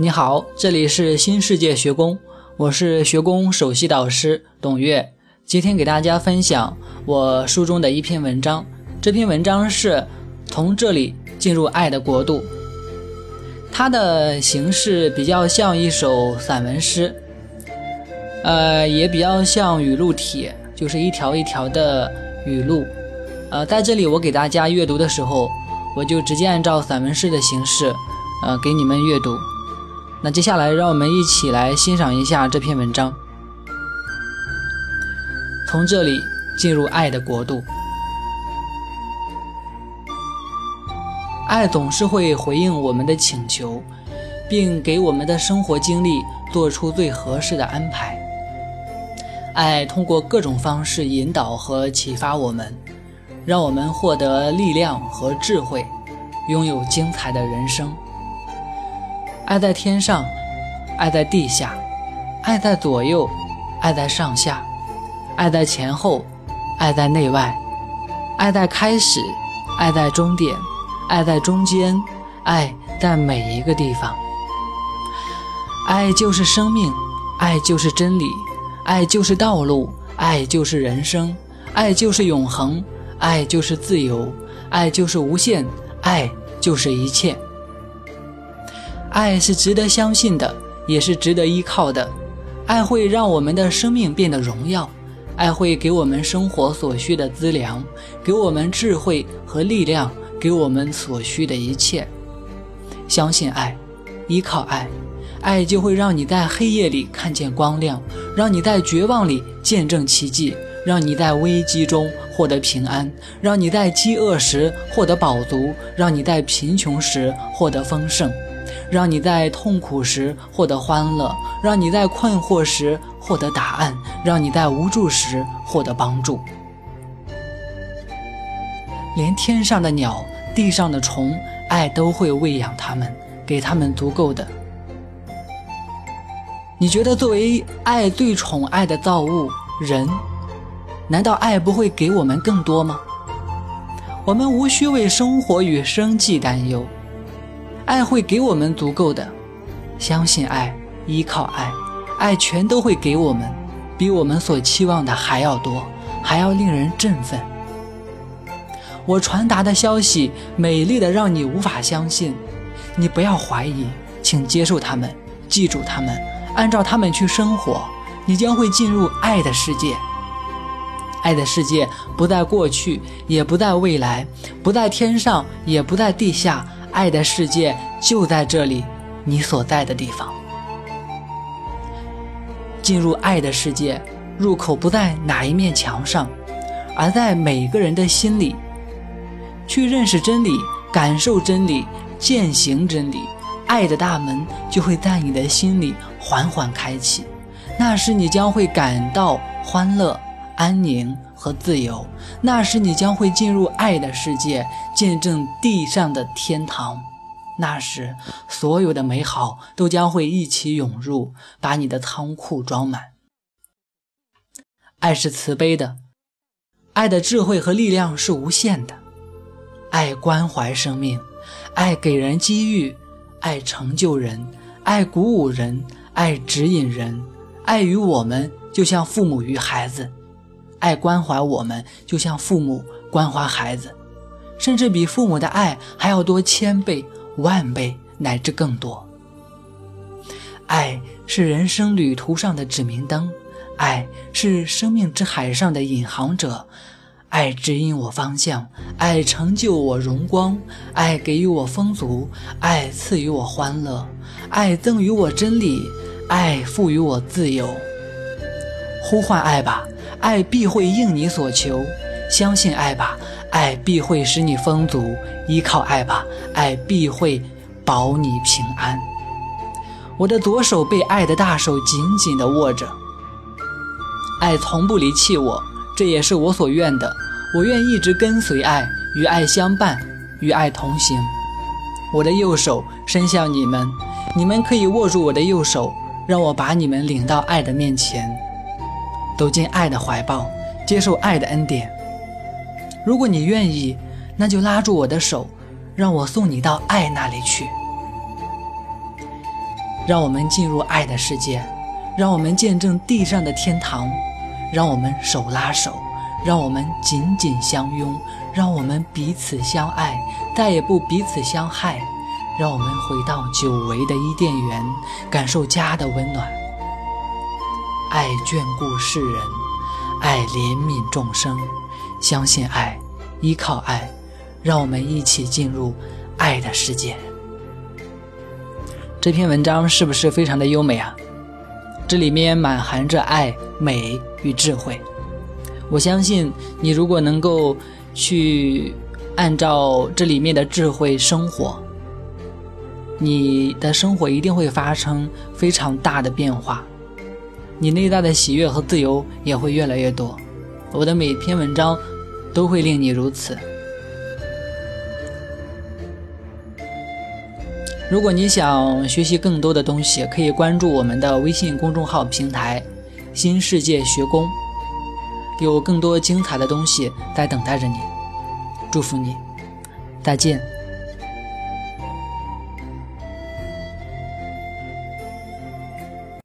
你好，这里是新世界学宫，我是学宫首席导师董月。今天给大家分享我书中的一篇文章，这篇文章是从这里进入爱的国度。它的形式比较像一首散文诗，呃，也比较像语录体，就是一条一条的语录。呃，在这里我给大家阅读的时候，我就直接按照散文诗的形式，呃，给你们阅读。那接下来，让我们一起来欣赏一下这篇文章。从这里进入爱的国度，爱总是会回应我们的请求，并给我们的生活经历做出最合适的安排。爱通过各种方式引导和启发我们，让我们获得力量和智慧，拥有精彩的人生。爱在天上，爱在地下，爱在左右，爱在上下，爱在前后，爱在内外，爱在开始，爱在终点，爱在中间，爱在每一个地方。爱就是生命，爱就是真理，爱就是道路，爱就是人生，爱就是永恒，爱就是自由，爱就是无限，爱就是一切。爱是值得相信的，也是值得依靠的。爱会让我们的生命变得荣耀，爱会给我们生活所需的资粮，给我们智慧和力量，给我们所需的一切。相信爱，依靠爱，爱就会让你在黑夜里看见光亮，让你在绝望里见证奇迹，让你在危机中获得平安，让你在饥饿时获得饱足，让你在贫穷时获得丰盛。让你在痛苦时获得欢乐，让你在困惑时获得答案，让你在无助时获得帮助。连天上的鸟、地上的虫，爱都会喂养它们，给它们足够的。你觉得作为爱最宠爱的造物人，难道爱不会给我们更多吗？我们无需为生活与生计担忧。爱会给我们足够的，相信爱，依靠爱，爱全都会给我们，比我们所期望的还要多，还要令人振奋。我传达的消息美丽的让你无法相信，你不要怀疑，请接受他们，记住他们，按照他们去生活，你将会进入爱的世界。爱的世界不在过去，也不在未来，不在天上，也不在地下。爱的世界就在这里，你所在的地方。进入爱的世界，入口不在哪一面墙上，而在每个人的心里。去认识真理，感受真理，践行真理，爱的大门就会在你的心里缓缓开启。那时你将会感到欢乐、安宁和自由。那时你将会进入爱的世界。见证地上的天堂，那时所有的美好都将会一起涌入，把你的仓库装满。爱是慈悲的，爱的智慧和力量是无限的，爱关怀生命，爱给人机遇，爱成就人，爱鼓舞人，爱指引人，爱与我们就像父母与孩子，爱关怀我们就像父母关怀孩子。甚至比父母的爱还要多千倍、万倍，乃至更多。爱是人生旅途上的指明灯，爱是生命之海上的引航者，爱指引我方向，爱成就我荣光，爱给予我丰足，爱赐予我欢乐，爱赠予我真理，爱赋予我自由。呼唤爱吧，爱必会应你所求；相信爱吧。爱必会使你丰足，依靠爱吧，爱必会保你平安。我的左手被爱的大手紧紧地握着，爱从不离弃我，这也是我所愿的。我愿一直跟随爱，与爱相伴，与爱同行。我的右手伸向你们，你们可以握住我的右手，让我把你们领到爱的面前，走进爱的怀抱，接受爱的恩典。如果你愿意，那就拉住我的手，让我送你到爱那里去。让我们进入爱的世界，让我们见证地上的天堂，让我们手拉手，让我们紧紧相拥，让我们彼此相爱，再也不彼此相害。让我们回到久违的伊甸园，感受家的温暖。爱眷顾世人，爱怜悯众生，相信爱，依靠爱，让我们一起进入爱的世界。这篇文章是不是非常的优美啊？这里面满含着爱、美与智慧。我相信你如果能够去按照这里面的智慧生活。你的生活一定会发生非常大的变化，你内在的喜悦和自由也会越来越多。我的每篇文章都会令你如此。如果你想学习更多的东西，可以关注我们的微信公众号平台“新世界学宫”，有更多精彩的东西在等待着你。祝福你，再见。